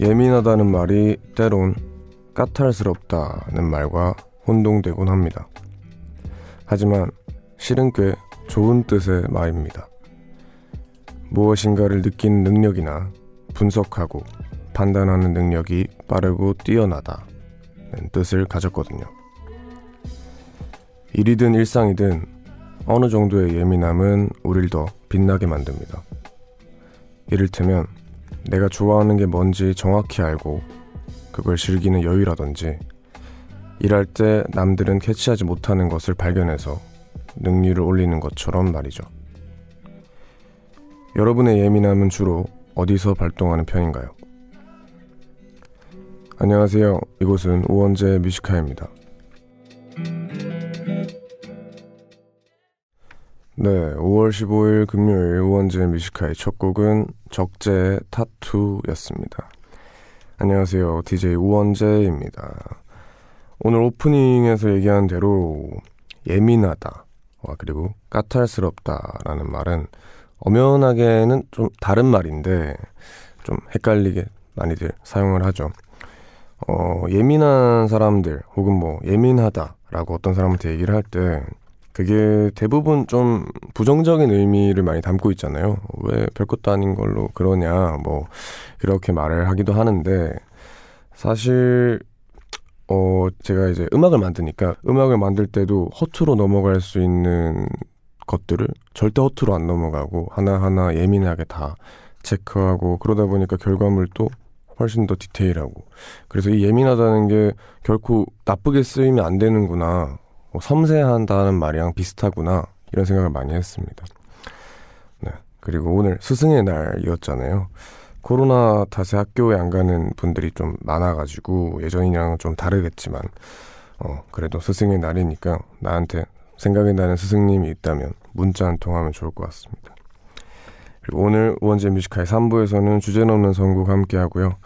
예민하다는 말이 때론 까탈스럽다는 말과 혼동되곤 합니다. 하지만 실은 꽤 좋은 뜻의 말입니다. 무엇인가를 느끼는 능력이나 분석하고 판단하는 능력이 빠르고 뛰어나다는 뜻을 가졌거든요. 일이든 일상이든 어느 정도의 예민함은 우릴 더 빛나게 만듭니다. 이를테면 내가 좋아하는 게 뭔지 정확히 알고 그걸 즐기는 여유라든지 일할 때 남들은 캐치하지 못하는 것을 발견해서 능률을 올리는 것처럼 말이죠. 여러분의 예민함은 주로 어디서 발동하는 편인가요? 안녕하세요. 이곳은 우원재 뮤지카입니다. 네, 5월 15일 금요일 우원재 뮤지카의 첫 곡은 적재의 타투였습니다. 안녕하세요. DJ 우원재입니다. 오늘 오프닝에서 얘기한 대로 예민하다, 그리고 까탈스럽다라는 말은 엄연하게는 좀 다른 말인데 좀 헷갈리게 많이들 사용을 하죠. 어, 예민한 사람들 혹은 뭐 예민하다라고 어떤 사람한테 얘기를 할 때 그게 대부분 좀 부정적인 의미를 많이 담고 있잖아요. 왜 별것도 아닌 걸로 그러냐 뭐 그렇게 말을 하기도 하는데 사실 어 제가 이제 음악을 만드니까 음악을 만들 때도 허투루 넘어갈 수 있는 것들을 절대 허투루 안 넘어가고 하나하나 예민하게 다 체크하고 그러다 보니까 결과물도 훨씬 더 디테일하고 그래서 이 예민하다는 게 결코 나쁘게 쓰이면 안 되는구나 뭐 섬세하다는 말이랑 비슷하구나 이런 생각을 많이 했습니다. 네 그리고 오늘 스승의 날이었잖아요. 코로나 탓에 학교에 안 가는 분들이 좀 많아가지고 예전이랑은 좀 다르겠지만 어 그래도 스승의 날이니까 나한테 생각이 나는 스승님이 있다면 문자 한 통 하면 좋을 것 같습니다. 그리고 오늘 우원재 Music High 3부에서는 주제 넘는 선곡 함께 하고요.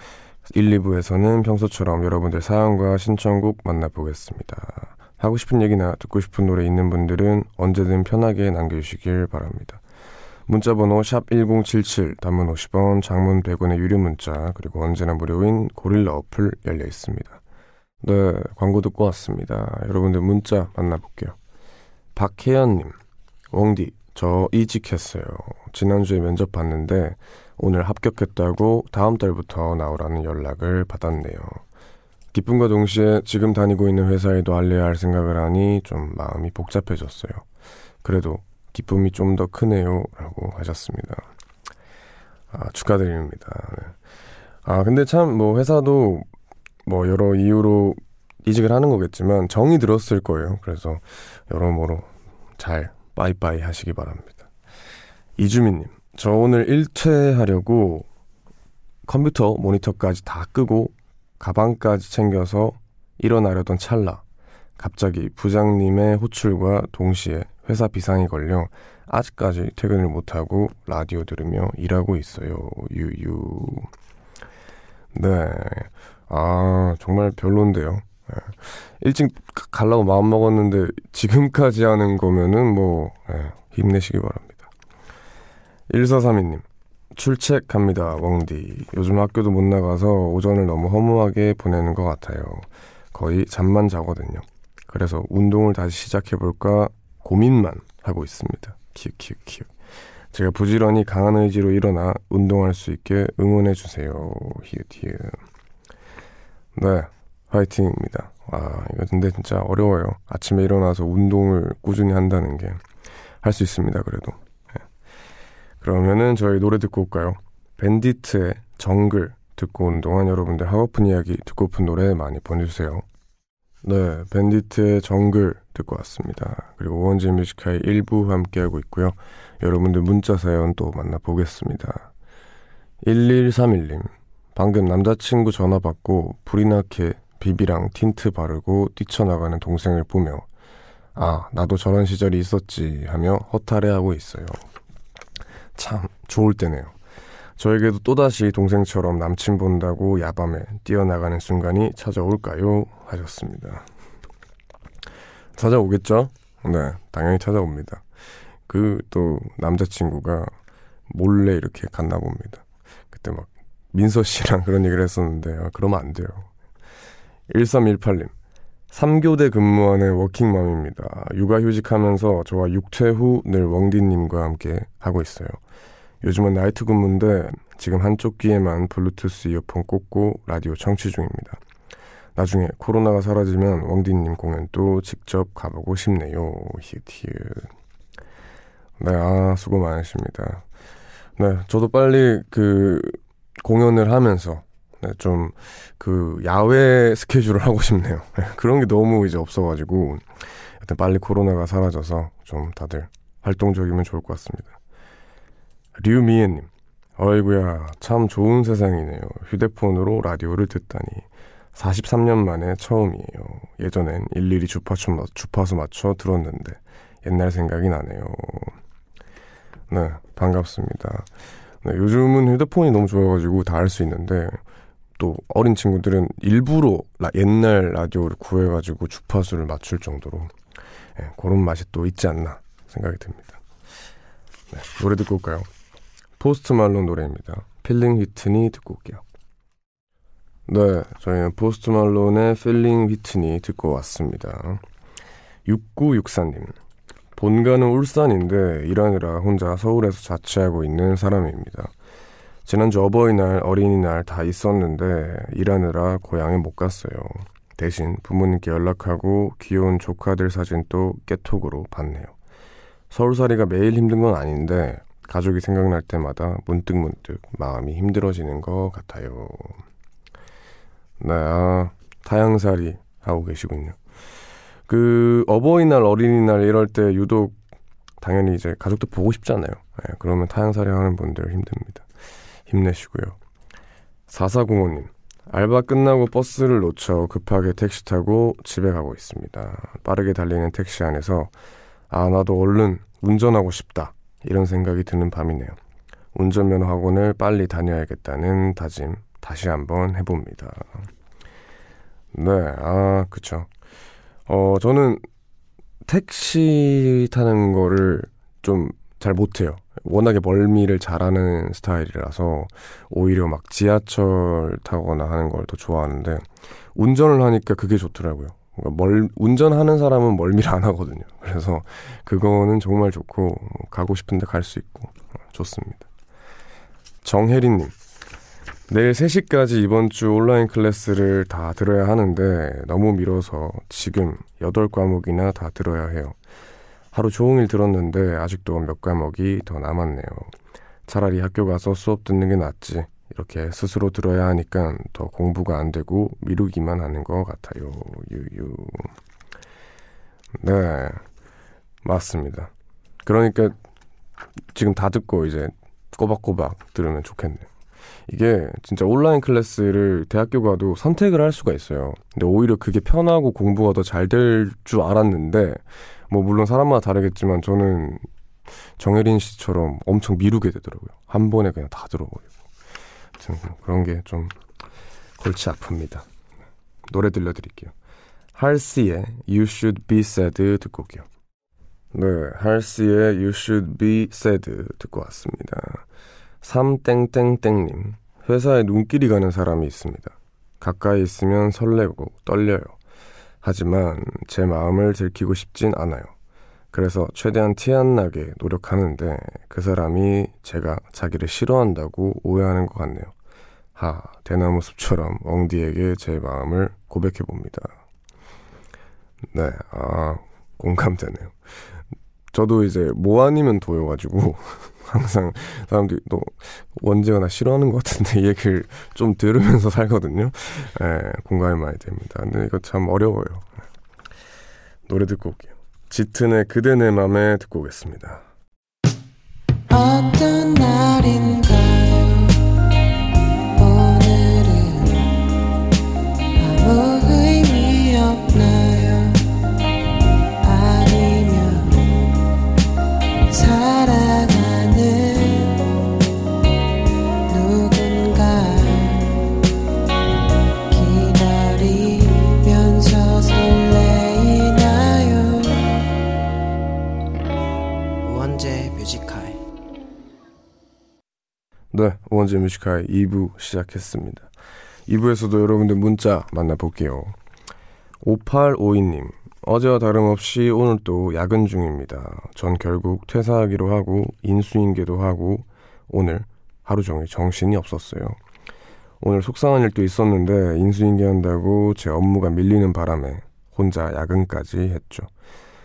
1, 2부에서는 평소처럼 여러분들 사연과 신청곡 만나보겠습니다. 하고 싶은 얘기나 듣고 싶은 노래 있는 분들은 언제든 편하게 남겨주시길 바랍니다. 문자번호 샵 1077, 단문 50원, 장문 100원의 유료 문자, 그리고 언제나 무료인 고릴라 어플 열려 있습니다. 네, 광고 듣고 왔습니다. 여러분들 문자 만나볼게요. 박혜연님, 웡디, 저 이직했어요. 지난주에 면접 봤는데 오늘 합격했다고 다음 달부터 나오라는 연락을 받았네요. 기쁨과 동시에 지금 다니고 있는 회사에도 알려야 할 생각을 하니 좀 마음이 복잡해졌어요. 그래도 기쁨이 좀 더 크네요. 라고 하셨습니다. 아, 축하드립니다. 네. 아, 근데 참, 뭐, 회사도 뭐, 여러 이유로 이직을 하는 거겠지만, 정이 들었을 거예요. 그래서, 여러모로 잘 빠이빠이 하시기 바랍니다. 이주민님, 저 오늘 일퇴하려고 컴퓨터 모니터까지 다 끄고 가방까지 챙겨서 일어나려던 찰나 갑자기 부장님의 호출과 동시에 회사 비상이 걸려 아직까지 퇴근을 못하고 라디오 들으며 일하고 있어요. 유유. 네. 아, 정말 별론데요. 네. 일찍 가려고 마음 먹었는데 지금까지 하는 거면은 뭐 네, 힘내시기 바랍니다. 1432님. 출첵합니다. 웡디. 요즘 학교도 못 나가서 오전을 너무 허무하게 보내는 것 같아요. 거의 잠만 자거든요. 그래서 운동을 다시 시작해볼까 고민만 하고 있습니다. 키읔키읔키읔. 제가 부지런히 강한 의지로 일어나 운동할 수 있게 응원해주세요. 히읗히읗. 네. 화이팅입니다. 와, 이거 근데 진짜 어려워요. 아침에 일어나서 운동을 꾸준히 한다는 게. 할 수 있습니다, 그래도. 네. 그러면은 저희 노래 듣고 올까요? 밴디트의 정글 듣고 오는 동안 여러분들 하고픈 이야기, 듣고픈 노래 많이 보내주세요. 네, 밴디트의 정글 듣고 왔습니다. 그리고 원재 Music High 1부 함께하고 있고요. 여러분들 문자 사연 또 만나보겠습니다. 1131님, 방금 남자친구 전화 받고 부리나케 비비랑 틴트 바르고 뛰쳐나가는 동생을 보며 아, 나도 저런 시절이 있었지 하며 허탈해하고 있어요. 참, 좋을 때네요. 저에게도 또다시 동생처럼 남친 본다고 야밤에 뛰어나가는 순간이 찾아올까요? 하셨습니다. 찾아오겠죠? 네, 당연히 찾아옵니다. 그 또 남자친구가 몰래 이렇게 갔나 봅니다. 그때 막 민서 씨랑 그런 얘기를 했었는데, 아, 그러면 안 돼요. 1318님. 3교대 근무하는 워킹맘입니다. 육아휴직 하면서 저와 육퇴 후늘 웡디님과 함께 하고 있어요. 요즘은 나이트 근무인데 지금 한쪽 귀에만 블루투스 이어폰 꽂고 라디오 청취 중입니다. 나중에 코로나가 사라지면 웡디님 공연도 직접 가보고 싶네요. 히읗히읗. 네, 아, 수고 많으십니다. 네, 저도 빨리 그 공연을 하면서 네, 좀 그 야외 스케줄을 하고 싶네요. 네, 그런 게 너무 이제 없어가지고 하여튼 빨리 코로나가 사라져서 좀 다들 활동적이면 좋을 것 같습니다. 류미애님, 어이구야 참 좋은 세상이네요. 휴대폰으로 라디오를 듣다니 43년 만에 처음이에요. 예전엔 일일이 주파수, 주파수 맞춰 들었는데 옛날 생각이 나네요. 네, 반갑습니다. 네, 요즘은 휴대폰이 너무 좋아가지고 다 할 수 있는데 또 어린 친구들은 일부러 라, 옛날 라디오를 구해가지고 주파수를 맞출 정도로 네, 그런 맛이 또 있지 않나 생각이 듭니다. 네, 노래 듣고 올까요? 포스트 말론 노래입니다. Feeling Whitney 듣고 올게요. 네, 저희는 포스트 말론의 Feeling Whitney 듣고 왔습니다. 6964님. 본가는 울산인데 일하느라 혼자 서울에서 자취하고 있는 사람입니다. 지난주 어버이날, 어린이날 다 있었는데 일하느라 고향에 못 갔어요. 대신 부모님께 연락하고 귀여운 조카들 사진 또 깨톡으로 봤네요. 서울살이가 매일 힘든 건 아닌데 가족이 생각날 때마다 문득문득 마음이 힘들어지는 것 같아요. 네, 아, 타양살이 하고 계시군요. 그 어버이날 어린이날 이럴 때 유독 당연히 이제 가족도 보고 싶잖아요. 네, 그러면 타양살이 하는 분들 힘듭니다. 힘내시고요. 4405님 알바 끝나고 버스를 놓쳐 급하게 택시 타고 집에 가고 있습니다. 빠르게 달리는 택시 안에서 아 나도 얼른 운전하고 싶다 이런 생각이 드는 밤이네요. 운전면허 학원을 빨리 다녀야겠다는 다짐 다시 한번 해봅니다. 네, 아 그쵸. 어, 저는 택시 타는 거를 좀 잘 못해요. 워낙에 멀미를 잘하는 스타일이라서 오히려 막 지하철 타거나 하는 걸 더 좋아하는데 운전을 하니까 그게 좋더라고요. 멀, 운전하는 사람은 멀미를 안 하거든요. 그래서 그거는 정말 좋고 가고 싶은데 갈 수 있고 좋습니다. 정혜리님 내일 3시까지 이번 주 온라인 클래스를 다 들어야 하는데 너무 미뤄서 지금 8과목이나 다 들어야 해요. 하루 종일 들었는데 아직도 몇 과목이 더 남았네요. 차라리 학교 가서 수업 듣는 게 낫지. 이렇게 스스로 들어야 하니까 더 공부가 안 되고 미루기만 하는 것 같아요. 유유. 네. 맞습니다. 그러니까 지금 다 듣고 이제 꼬박꼬박 들으면 좋겠네요. 이게 진짜 온라인 클래스를 대학교 가도 선택을 할 수가 있어요. 근데 오히려 그게 편하고 공부가 더 잘 될 줄 알았는데, 뭐 물론 사람마다 다르겠지만 저는 정혜린 씨처럼 엄청 미루게 되더라고요. 한 번에 그냥 다 들어버리 고. 그런 게 좀 골치 아픕니다. 노래 들려드릴게요. 할스의 You Should Be Sad 듣고 올게요. 네, 할스의 You Should Be Sad 듣고 왔습니다. 3땡땡땡님, 회사에 눈길이 가는 사람이 있습니다. 가까이 있으면 설레고 떨려요. 하지만 제 마음을 들키고 싶진 않아요. 그래서 최대한 티 안 나게 노력하는데 그 사람이 제가 자기를 싫어한다고 오해하는 것 같네요. 하, 대나무 숲처럼 엉디에게 제 마음을 고백해 봅니다. 네, 아, 공감되네요. 저도 이제 뭐 아니면 도여가지고 항상 사람들이 너 원재가 나 싫어하는 것 같은데 이 얘기를 좀 들으면서 살거든요. 예, 공감이 많이 됩니다. 근데 이거 참 어려워요. 노래 듣고 올게요. 짙은의 그대 내 맘에 듣고 오겠습니다. 어떤 날인 네, 우원재 Music High 2부 시작했습니다. 2부에서도 여러분들 문자 만나볼게요. 5852님, 어제와 다름없이 오늘 또 야근 중입니다. 전 결국 퇴사하기로 하고 인수인계도 하고 오늘 하루 종일 정신이 없었어요. 오늘 속상한 일도 있었는데 인수인계한다고 제 업무가 밀리는 바람에 혼자 야근까지 했죠.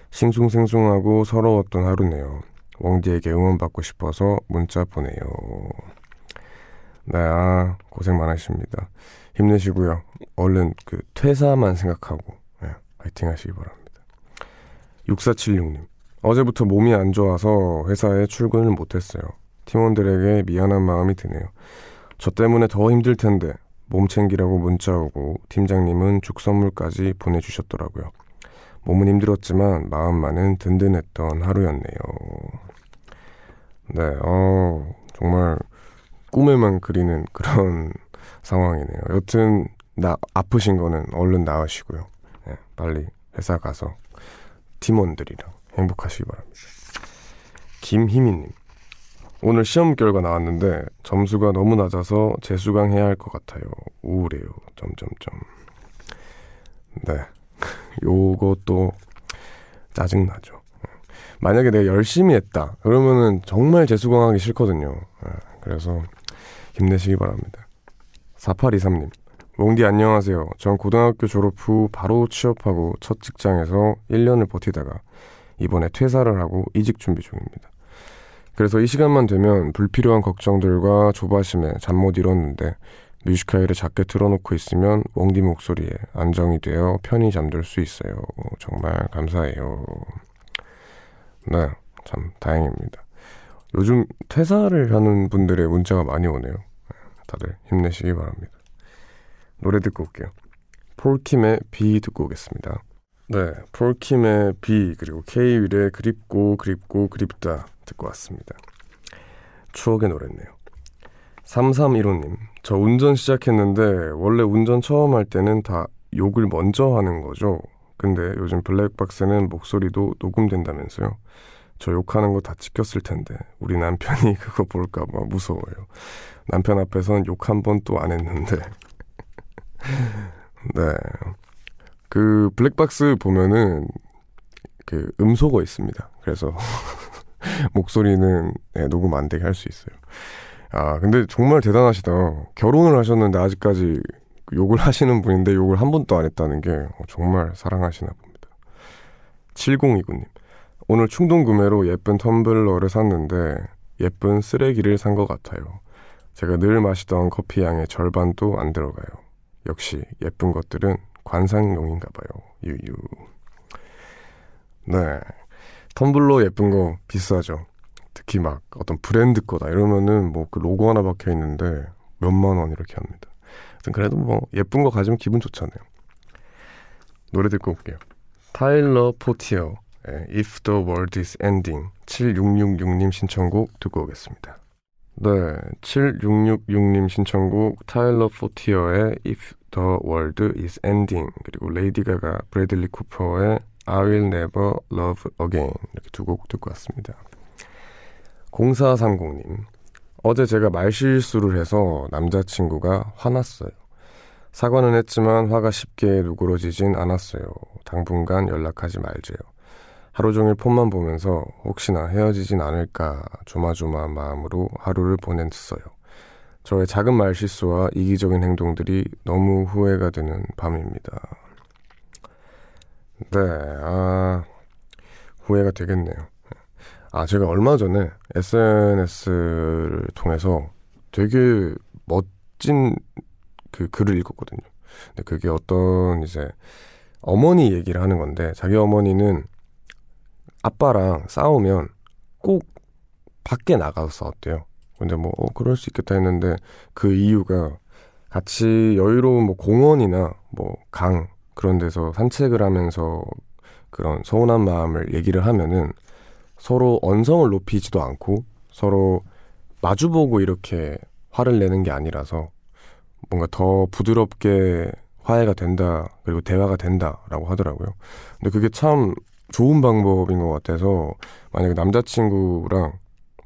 싱숭생숭하고 서러웠던 하루네요. 웡디에게 응원받고 싶어서 문자 보내요. 네, 아, 고생 많으십니다. 힘내시고요. 얼른 그 퇴사만 생각하고 네, 파이팅 하시기 바랍니다. 6476님. 어제부터 몸이 안 좋아서 회사에 출근을 못했어요. 팀원들에게 미안한 마음이 드네요. 저 때문에 더 힘들 텐데 몸 챙기라고 문자 오고 팀장님은 죽 선물까지 보내주셨더라고요. 몸은 힘들었지만 마음만은 든든했던 하루였네요. 네, 어, 정말 꿈에만 그리는 그런 상황이네요. 여튼 나 아프신 거는 얼른 나으시고요. 네, 빨리 회사 가서 팀원들이랑 행복하시기 바랍니다. 김희민님. 오늘 시험 결과 나왔는데 점수가 너무 낮아서 재수강 해야 할 것 같아요. 우울해요. 점점점. 네. 요것도 짜증 나죠. 만약에 내가 열심히 했다. 그러면은 정말 재수강하기 싫거든요. 네. 그래서 힘내시기 바랍니다. 4823님. 몽디 안녕하세요. 전 고등학교 졸업 후 바로 취업하고 첫 직장에서 1년을 버티다가 이번에 퇴사를 하고 이직 준비 중입니다. 그래서 이 시간만 되면 불필요한 걱정들과 조바심에 잠 못 이뤘는데 뮤지카일을 작게 틀어놓고 있으면 웡디 목소리에 안정이 되어 편히 잠들 수 있어요. 정말 감사해요. 네, 참 다행입니다. 요즘 퇴사를 하는 분들의 문자가 많이 오네요. 다들 힘내시기 바랍니다. 노래 듣고 올게요. 폴킴의 비 듣고 오겠습니다. 네, 폴킴의 비 그리고 K-윌의 그립고 그립고 그립다 듣고 왔습니다. 추억의 노래네요. 3315님, 저 운전 시작했는데 원래 운전 처음 할 때는 다 욕을 먼저 하는 거죠. 근데 요즘 블랙박스는 목소리도 녹음된다면서요. 저 욕하는 거 다 찍혔을 텐데 우리 남편이 그거 볼까 봐 무서워요. 남편 앞에선 욕한 번 또 안 했는데. 네. 그 블랙박스 보면은 그 음소거 있습니다. 그래서 목소리는 네, 녹음 안 되게 할 수 있어요. 아, 근데 정말 대단하시다. 결혼을 하셨는데 아직까지 욕을 하시는 분인데 욕을 한 번도 안 했다는 게 정말 사랑하시나 봅니다. 7029님. 오늘 충동 구매로 예쁜 텀블러를 샀는데 예쁜 쓰레기를 산 것 같아요. 제가 늘 마시던 커피 양의 절반도 안 들어가요. 역시 예쁜 것들은 관상용인가 봐요. 유유. 네. 텀블러 예쁜 거 비싸죠. 특히 막 어떤 브랜드 거다 이러면은 뭐 그 로고 하나 박혀 있는데 몇만 원 이렇게 합니다. 그래도 뭐 예쁜 거 가지면 기분 좋잖아요. 노래 듣고 올게요. 타일러 포티어 If the World is Ending 7666님 신청곡 듣고 오겠습니다. 네, 7666님 신청곡 타일러 포티어의 If the World is Ending 그리고 레이디 가가 브래들리 쿠퍼의 I Will Never Love Again 이렇게 두 곡 듣고 왔습니다. 0430님 어제 제가 말실수를 해서 남자친구가 화났어요. 사과는 했지만 화가 쉽게 누그러지진 않았어요. 당분간 연락하지 말재요. 하루 종일 폰만 보면서 혹시나 헤어지진 않을까 조마조마한 마음으로 하루를 보냈어요. 저의 작은 말실수와 이기적인 행동들이 너무 후회가 되는 밤입니다. 네, 아, 후회가 되겠네요. 아, 제가 얼마 전에 SNS를 통해서 되게 멋진 그 글을 읽었거든요. 근데 그게 어떤 이제 어머니 얘기를 하는 건데 자기 어머니는 아빠랑 싸우면 꼭 밖에 나가서 싸웠대요. 근데 뭐 어, 그럴 수 있겠다 했는데 그 이유가 같이 여유로운 뭐 공원이나 뭐 강 그런 데서 산책을 하면서 그런 서운한 마음을 얘기를 하면은 서로 언성을 높이지도 않고 서로 마주보고 이렇게 화를 내는 게 아니라서 뭔가 더 부드럽게 화해가 된다 그리고 대화가 된다라고 하더라고요. 근데 그게 참 좋은 방법인 것 같아서 만약에 남자친구랑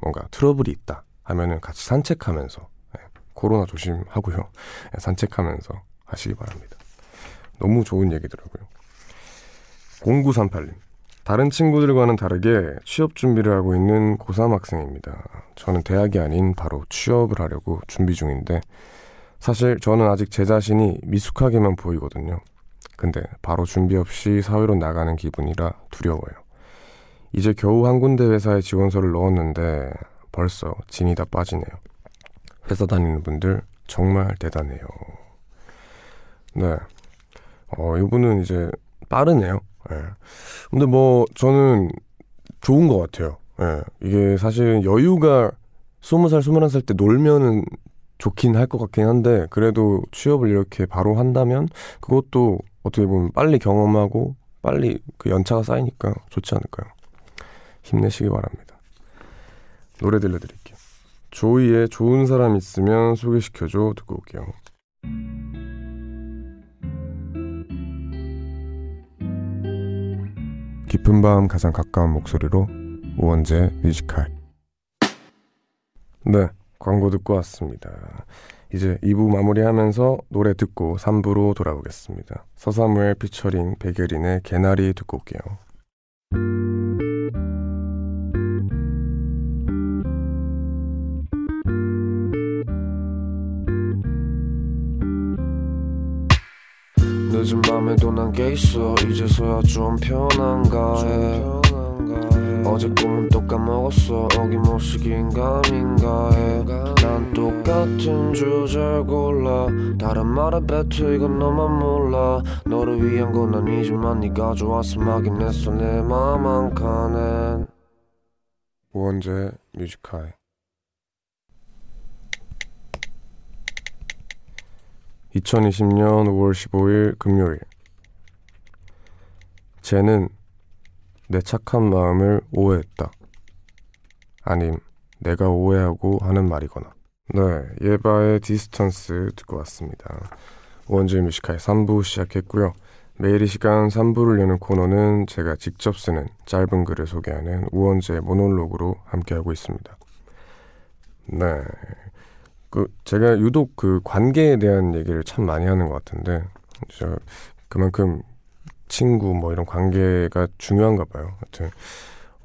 뭔가 트러블이 있다 하면은 같이 산책하면서 네, 코로나 조심하고요. 네, 산책하면서 하시기 바랍니다. 너무 좋은 얘기더라고요. 0938님. 다른 친구들과는 다르게 취업 준비를 하고 있는 고3 학생입니다. 저는 대학이 아닌 바로 취업을 하려고 준비 중인데 사실 저는 아직 제 자신이 미숙하게만 보이거든요. 근데 바로 준비 없이 사회로 나가는 기분이라 두려워요. 이제 겨우 한 군데 회사에 지원서를 넣었는데 벌써 진이 다 빠지네요. 회사 다니는 분들 정말 대단해요. 네. 어, 이분은 이제 빠르네요. 예. 근데 뭐 저는 좋은 것 같아요. 예. 이게 사실 여유가 스무 살 스물한 살 때 놀면은 좋긴 할 것 같긴 한데 그래도 취업을 이렇게 바로 한다면 그것도 어떻게 보면 빨리 경험하고 빨리 그 연차가 쌓이니까 좋지 않을까요? 힘내시기 바랍니다. 노래 들려드릴게요. 조이의 좋은 사람 있으면 소개시켜줘 듣고 올게요. 깊은 밤 가장 가까운 목소리로 우원재 뮤지컬 네 광고 듣고 왔습니다 이제 2부 마무리하면서 노래 듣고 3부로 돌아오겠습니다. 서사무엘 피처링 백예린의 개나리 듣고 올게요. 늦은 밤에도 난게 있어. 이제서야 좀 편한가 해 어제 꿈은 또 까먹었어. 어김없이 긴가민가 해난 똑같은 주제를 골라. 다른 말에 뱉어 이건 너만 몰라. 너를 위한 건 아니지만 네가 좋아서 막인 했어. 내 맘 한 칸엔. 우원재 뮤지컬. 2020년 5월 15일 금요일. 쟤는 내 착한 마음을 오해했다. 아님, 내가 오해하고 하는 말이거나. 네, 예바의 Distance 듣고 왔습니다. 우원재의 Music High 3부 시작했고요. 매일 이 시간 3부를 여는 코너는 제가 직접 쓰는 짧은 글을 소개하는 우원재 모놀로그로 함께하고 있습니다. 네. 그 제가 유독 그 관계에 대한 얘기를 참 많이 하는 것 같은데 저 그만큼 친구 뭐 이런 관계가 중요한가 봐요. 하여튼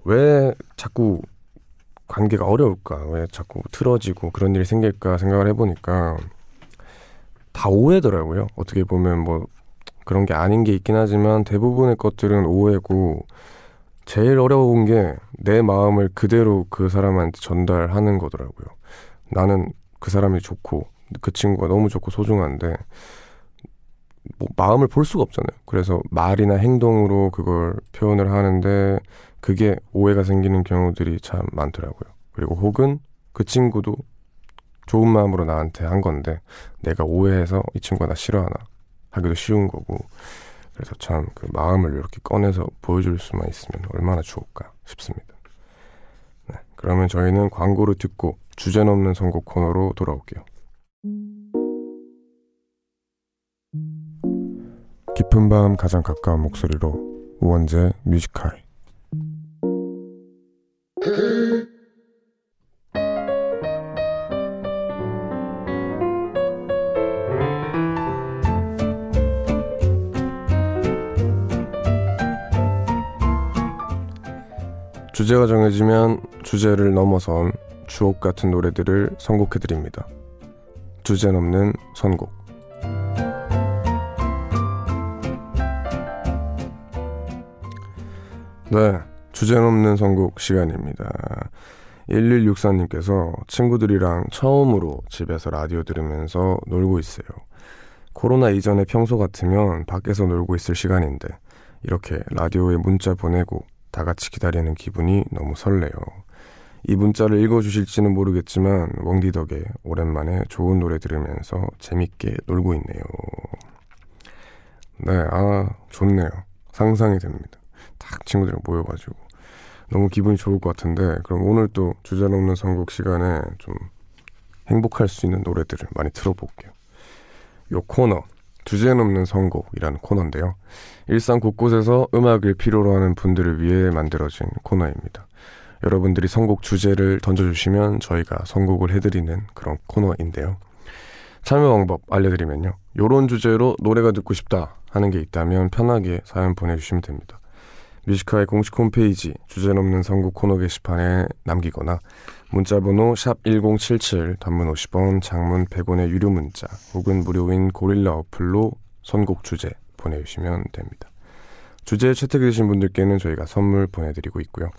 왜 자꾸 관계가 어려울까? 왜 자꾸 틀어지고 그런 일이 생길까 생각을 해보니까 다 오해더라고요. 어떻게 보면 뭐 그런 게 아닌 게 있긴 하지만 대부분의 것들은 오해고 제일 어려운 게 내 마음을 그대로 그 사람한테 전달하는 거더라고요. 나는 그 사람이 좋고 그 친구가 너무 좋고 소중한데 뭐 마음을 볼 수가 없잖아요. 그래서 말이나 행동으로 그걸 표현을 하는데 그게 오해가 생기는 경우들이 참 많더라고요. 그리고 혹은 그 친구도 좋은 마음으로 나한테 한 건데 내가 오해해서 이 친구가 나 싫어하나 하기도 쉬운 거고 그래서 참 그 마음을 이렇게 꺼내서 보여줄 수만 있으면 얼마나 좋을까 싶습니다. 네, 그러면 저희는 광고를 듣고 주제넘는 선곡 코너로 돌아올게요. 깊은 밤 가장 가까운 목소리로 우원재 뮤지컬 주제가 정해지면 주제를 넘어선 주옥 같은 노래들을 선곡해드립니다. 주제 넘는 선곡. 네, 주제 넘는 선곡 시간입니다. 1164님께서 친구들이랑 처음으로 집에서 라디오 들으면서 놀고 있어요. 코로나 이전에 평소 같으면 밖에서 놀고 있을 시간인데 이렇게 라디오에 문자 보내고 다 같이 기다리는 기분이 너무 설레요. 이 문자를 읽어주실지는 모르겠지만 웡디 덕에 오랜만에 좋은 노래 들으면서 재밌게 놀고 있네요. 네, 아 좋네요. 상상이 됩니다. 딱 친구들이랑 모여가지고 너무 기분이 좋을 것 같은데 그럼 오늘 또 주제 넘는 선곡 시간에 좀 행복할 수 있는 노래들을 많이 틀어볼게요. 요 코너 주제 넘는 선곡이라는 코너인데요. 일상 곳곳에서 음악을 필요로 하는 분들을 위해 만들어진 코너입니다. 여러분들이 선곡 주제를 던져주시면 저희가 선곡을 해드리는 그런 코너인데요. 참여 방법 알려드리면요. 요런 주제로 노래가 듣고 싶다 하는 게 있다면 편하게 사연 보내주시면 됩니다. Music High 공식 홈페이지 주제 넘는 선곡 코너 게시판에 남기거나 문자번호 샵 1077 단문 50원 장문 100원의 유료 문자 혹은 무료인 고릴라 어플로 선곡 주제 보내주시면 됩니다. 주제에 채택되신 분들께는 저희가 선물 보내드리고 있고요.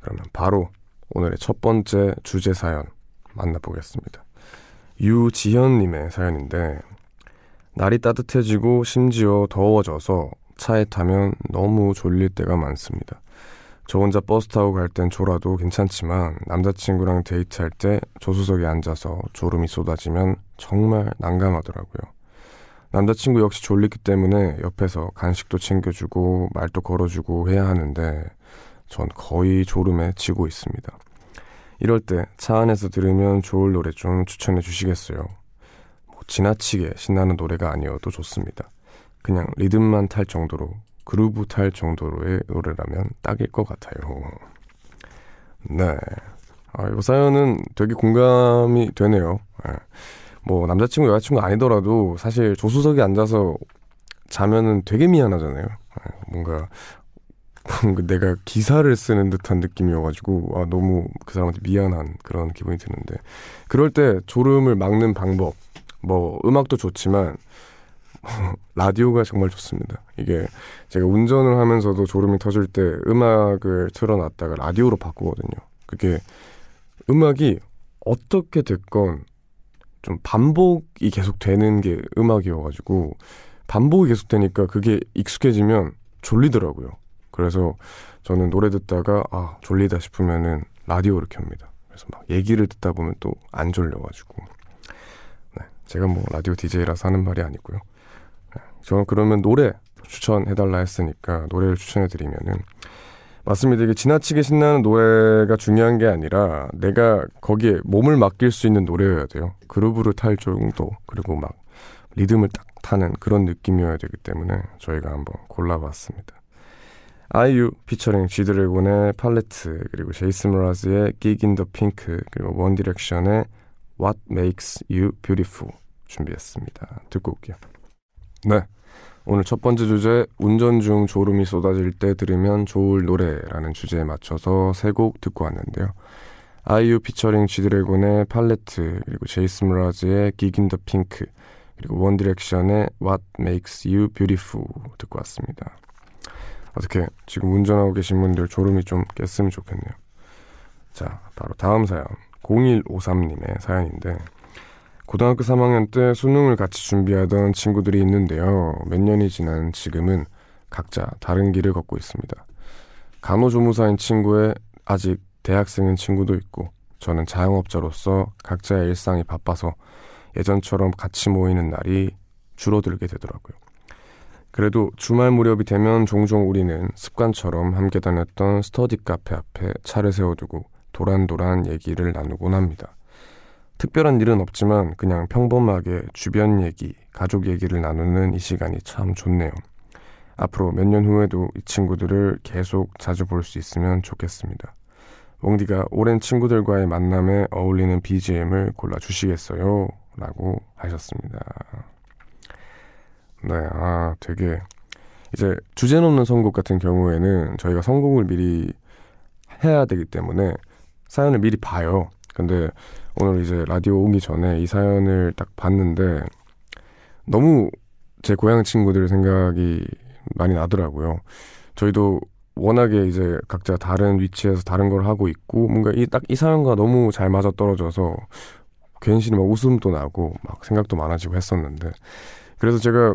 그러면 바로 오늘의 첫 번째 주제 사연 만나보겠습니다. 유지현님의 사연인데 날이 따뜻해지고 심지어 더워져서 차에 타면 너무 졸릴 때가 많습니다. 저 혼자 버스 타고 갈 땐 졸아도 괜찮지만 남자친구랑 데이트할 때 조수석에 앉아서 졸음이 쏟아지면 정말 난감하더라고요. 남자친구 역시 졸리기 때문에 옆에서 간식도 챙겨주고 말도 걸어주고 해야 하는데 전 거의 졸음에 지고 있습니다. 이럴 때 차 안에서 들으면 좋을 노래 좀 추천해 주시겠어요? 뭐 지나치게 신나는 노래가 아니어도 좋습니다. 그냥 리듬만 탈 정도로 그루브 탈 정도로의 노래라면 딱일 것 같아요. 네. 아, 이 사연은 되게 공감이 되네요. 네. 뭐 남자친구 여자친구 아니더라도 사실 조수석에 앉아서 자면은 되게 미안하잖아요. 네. 뭔가 내가 기사를 쓰는 듯한 느낌이어가지고 아 너무 그 사람한테 미안한 그런 기분이 드는데 그럴 때 졸음을 막는 방법 뭐 음악도 좋지만 라디오가 정말 좋습니다. 이게 제가 운전을 하면서도 졸음이 터질 때 음악을 틀어놨다가 라디오로 바꾸거든요. 그게 음악이 어떻게 됐건 좀 반복이 계속 되는 게 음악이어가지고 반복이 계속 되니까 그게 익숙해지면 졸리더라고요. 그래서 저는 노래 듣다가 아 졸리다 싶으면은 라디오를 켭니다. 그래서 막 얘기를 듣다 보면 또 안 졸려가지고 네, 제가 뭐 라디오 DJ라서 하는 말이 아니고요. 네, 저는 그러면 노래 추천해달라 했으니까 노래를 추천해드리면은 맞습니다. 이게 지나치게 신나는 노래가 중요한 게 아니라 내가 거기에 몸을 맡길 수 있는 노래여야 돼요. 그루브를 탈 정도 그리고 막 리듬을 딱 타는 그런 느낌이어야 되기 때문에 저희가 한번 골라봤습니다. 아이유 피처링 지드래곤의 팔레트 그리고 제이슨 므라즈의 Geek in the Pink 그리고 원 디렉션의 What Makes You Beautiful 준비했습니다. 듣고 올게요. 네. 오늘 첫 번째 주제 운전 중 졸음이 쏟아질 때 들으면 좋을 노래라는 주제에 맞춰서 세 곡 듣고 왔는데요. 아이유 피처링 지드래곤의 팔레트 그리고 므라즈의 Geek in the Pink 그리고 원 디렉션의 What Makes You Beautiful 듣고 왔습니다. 어떻게 지금 운전하고 계신 분들 졸음이 좀 깼으면 좋겠네요. 자, 바로 다음 사연. 0153님의 사연인데, 고등학교 3학년 때 수능을 같이 준비하던 친구들이 있는데요. 몇 년이 지난 지금은 각자 다른 길을 걷고 있습니다. 간호조무사인 친구의 아직 대학생인 친구도 있고, 저는 자영업자로서 각자의 일상이 바빠서 예전처럼 같이 모이는 날이 줄어들게 되더라고요. 그래도 주말 무렵이 되면 종종 우리는 습관처럼 함께 다녔던 스터디 카페 앞에 차를 세워두고 도란도란 얘기를 나누곤 합니다. 특별한 일은 없지만 그냥 평범하게 주변 얘기, 가족 얘기를 나누는 이 시간이 참 좋네요. 앞으로 몇 년 후에도 이 친구들을 계속 자주 볼 수 있으면 좋겠습니다. 웡디가 오랜 친구들과의 만남에 어울리는 BGM을 골라주시겠어요? 라고 하셨습니다. 네, 아, 되게 이제 주제 넘는 선곡 같은 경우에는 저희가 선곡을 미리 해야 되기 때문에 사연을 미리 봐요. 근데 오늘 이제 라디오 오기 전에 이 사연을 딱 봤는데 너무 제 고향 친구들 생각이 많이 나더라고요. 저희도 워낙에 이제 각자 다른 위치에서 다른 걸 하고 있고 뭔가 이 딱 이 사연과 너무 잘 맞아 떨어져서 괜시리 막 웃음도 나고 막 생각도 많아지고 했었는데 그래서 제가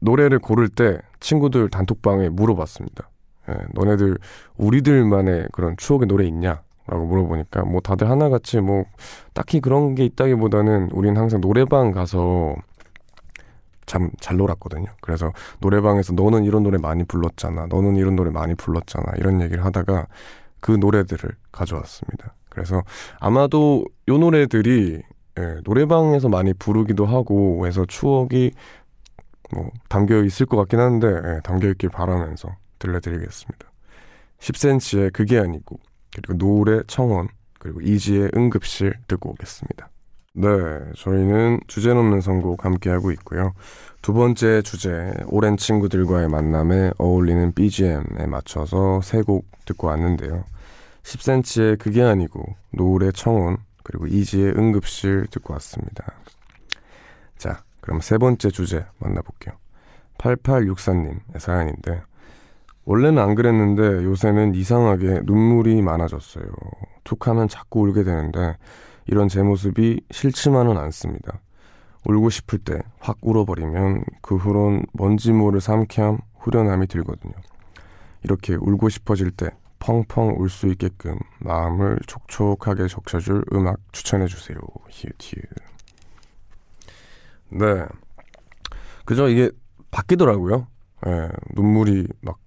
노래를 고를 때 친구들 단톡방에 물어봤습니다. 예, 너네들 우리들만의 그런 추억의 노래 있냐? 라고 물어보니까 뭐 다들 하나같이 뭐 딱히 그런 게 있다기보다는 우린 항상 노래방 가서 참 잘 놀았거든요. 그래서 노래방에서 너는 이런 노래 많이 불렀잖아. 너는 이런 노래 많이 불렀잖아. 이런 얘기를 하다가 그 노래들을 가져왔습니다. 그래서 아마도 요 노래들이 예, 노래방에서 많이 부르기도 하고 해서 추억이 뭐 담겨 있을 것 같긴 한데 예, 담겨 있길 바라면서 들려드리겠습니다. 10cm의 그게 아니고 그리고 노을의 청원, 그리고 이지의 응급실 듣고 오겠습니다. 네, 저희는 주제 넘는 선곡 함께하고 있고요. 두 번째 주제, 오랜 친구들과의 만남에 어울리는 BGM에 맞춰서 세 곡 듣고 왔는데요. 10cm의 그게 아니고, 노을의 청원, 그리고 이지의 응급실 듣고 왔습니다. 자, 그럼 세 번째 주제 만나볼게요. 8864님의 사연인데, 원래는 안 그랬는데 요새는 이상하게 눈물이 많아졌어요. 툭 하면 자꾸 울게 되는데, 이런 제 모습이 싫지만은 않습니다. 울고 싶을 때 확 울어버리면 그 후론 뭔지 모를 삼캠 후련함이 들거든요. 이렇게 울고 싶어질 때 펑펑 울 수 있게끔 마음을 촉촉하게 적셔줄 음악 추천해주세요. 히읗히읗. 네. 그저 이게 바뀌더라고요. 예, 눈물이 막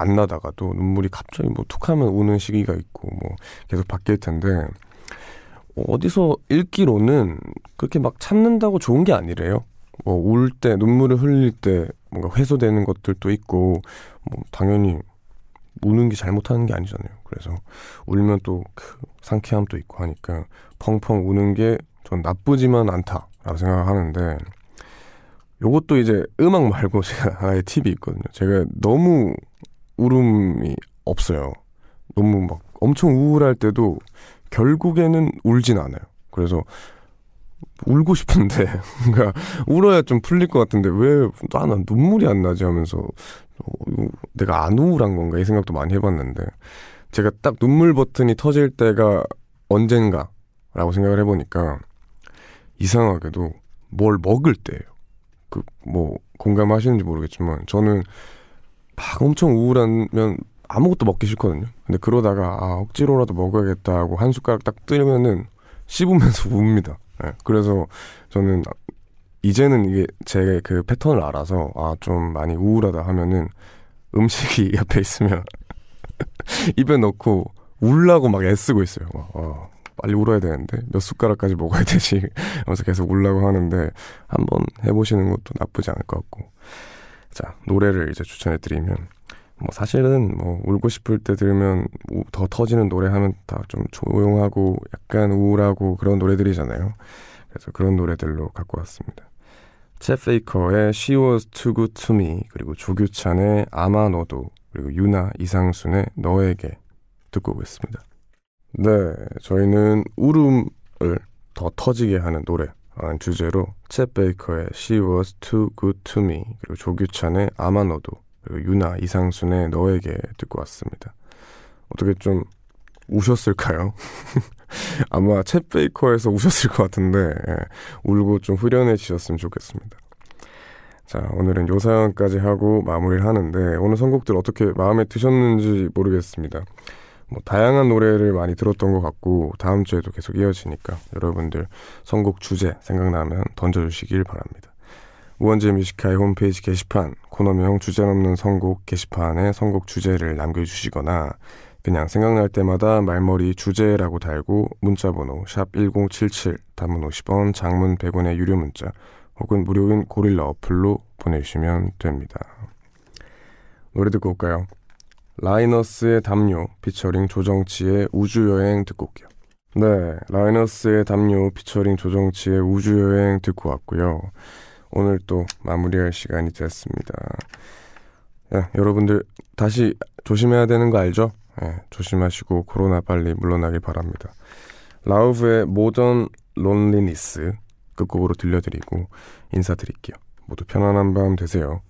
안 나다가도 눈물이 갑자기 뭐 툭 하면 우는 시기가 있고 뭐 계속 바뀔 텐데 어디서 읽기로는 그렇게 막 참는다고 좋은 게 아니래요. 뭐 울 때 눈물을 흘릴 때 뭔가 해소되는 것들도 있고 뭐 당연히 우는 게 잘못하는 게 아니잖아요. 그래서 울면 또 그 상쾌함도 있고 하니까 펑펑 우는 게 전 나쁘지만 않다라고 생각하는데 요것도 이제 음악 말고 제가 하나의 팁이 있거든요. 제가 너무 울음이 없어요. 너무 막 엄청 우울할 때도 결국에는 울진 않아요. 그래서 울고 싶은데 그러니까 울어야 좀 풀릴 것 같은데 왜 나는 눈물이 안 나지 하면서 어, 내가 안 우울한 건가 이 생각도 많이 해봤는데 제가 딱 눈물 버튼이 터질 때가 언젠가라고 생각을 해보니까 이상하게도 뭘 먹을 때예요. 그 뭐 공감하시는지 모르겠지만 저는 막 엄청 우울하면 아무것도 먹기 싫거든요. 근데 그러다가 아 억지로라도 먹어야겠다 하고 한 숟가락 딱 뜨면은 씹으면서 웁니다. 네, 그래서 저는 이제는 이게 제 그 패턴을 알아서 아 좀 많이 우울하다 하면은 음식이 옆에 있으면 입에 넣고 울라고 막 애쓰고 있어요. 막, 어, 빨리 울어야 되는데 몇 숟가락까지 먹어야 되지 하면서 계속 울라고 하는데 한번 해보시는 것도 나쁘지 않을 것 같고 자 노래를 이제 추천해 드리면 뭐 사실은 뭐 울고 싶을 때 들으면 더 터지는 노래 하면 다 좀 조용하고 약간 우울하고 그런 노래들이잖아요. 그래서 그런 노래들로 갖고 왔습니다. 챗 페이커의 She Was Too Good To Me 그리고 조규찬의 아마 너도 그리고 유나 이상순의 너에게 듣고 오겠습니다. 네, 저희는 울음을 더 터지게 하는 노래라는 주제로 챗 베이커의 She Was Too Good To Me 그리고 조규찬의 아마 너도 그리고 유나 이상순의 너에게 듣고 왔습니다. 어떻게 좀 우셨을까요? 아마 챗 베이커에서 우셨을 것 같은데 예, 울고 좀 후련해지셨으면 좋겠습니다. 자 오늘은 요 사연까지 하고 마무리를 하는데 오늘 선곡들 어떻게 마음에 드셨는지 모르겠습니다. 뭐 다양한 노래를 많이 들었던 것 같고 다음 주에도 계속 이어지니까 여러분들 선곡 주제 생각나면 던져주시길 바랍니다. 우원재 Music High 홈페이지 게시판 코너명 주제 넘는 선곡 게시판에 선곡 주제를 남겨주시거나 그냥 생각날 때마다 말머리 주제라고 달고 문자번호 샵 1077 단문 50원 장문 100원의 유료 문자 혹은 무료인 고릴라 어플로 보내주시면 됩니다. 노래 듣고 올까요? 라이너스의 담요 피처링 조정치의 우주여행 듣고 올게요. 네, 라이너스의 담요 피처링 조정치의 우주여행 듣고 왔고요. 오늘 또 마무리할 시간이 됐습니다. 네, 여러분들 다시 조심해야 되는 거 알죠? 네, 조심하시고 코로나 빨리 물러나길 바랍니다. 라우브의 모던 론리니스 끝곡으로 들려드리고 인사드릴게요. 모두 편안한 밤 되세요.